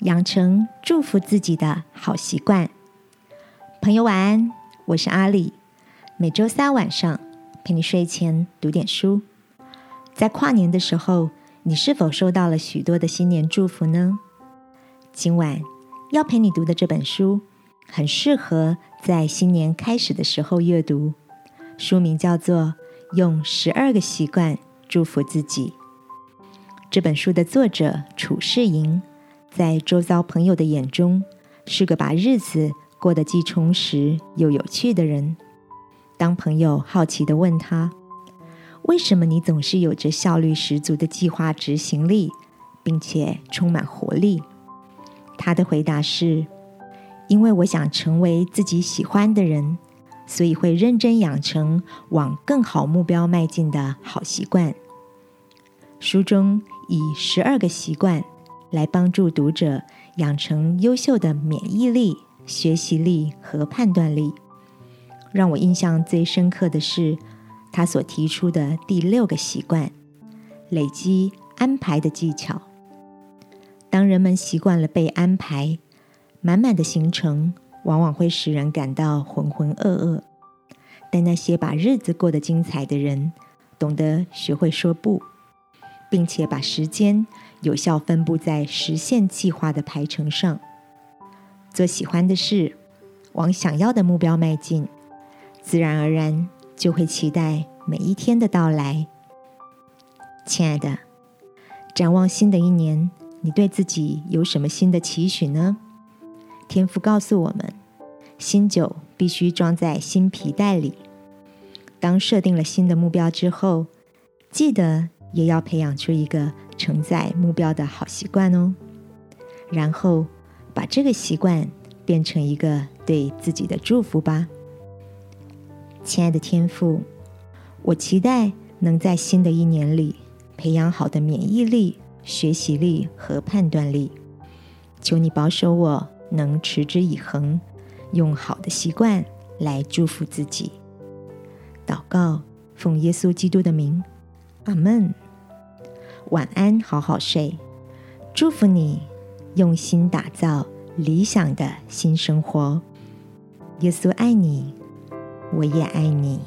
养成祝福自己的好习惯。朋友晚安，我是阿里。每周三晚上陪你睡前读点书。在跨年的时候，你是否收到了许多的新年祝福呢？今晚要陪你读的这本书，很适合在新年开始的时候阅读。书名叫做《用十二个习惯祝福自己》。这本书的作者楚世莹。在周遭朋友的眼中，是个把日子过得既充实又有趣的人。当朋友好奇的问他：“为什么你总是有着效率十足的计划执行力，并且充满活力？”他的回答是：“因为我想成为自己喜欢的人，所以会认真养成往更好目标迈进的好习惯。”书中以十二个习惯。来帮助读者养成优秀的免疫力、学习力和判断力。让我印象最深刻的是他所提出的第六个习惯——累积安排的技巧。当人们习惯了被安排，满满的行程往往会使人感到浑浑噩噩。但那些把日子过得精彩的人，懂得学会说不。并且把时间有效分布在实现计划的排程上，做喜欢的事，往想要的目标迈进，自然而然就会期待每一天的到来。亲爱的，展望新的一年，你对自己有什么新的期许呢？天赋告诉我们，新酒必须装在新皮袋里。当设定了新的目标之后，记得。也要培养出一个承载目标的好习惯哦，然后把这个习惯变成一个对自己的祝福吧。亲爱的天父，我期待能在新的一年里培养好的免疫力、学习力和判断力。求你保守我能持之以恒，用好的习惯来祝福自己。祷告，奉耶稣基督的名。阿门。晚安，好好睡。祝福你，用心打造理想的新生活。耶稣爱你，我也爱你。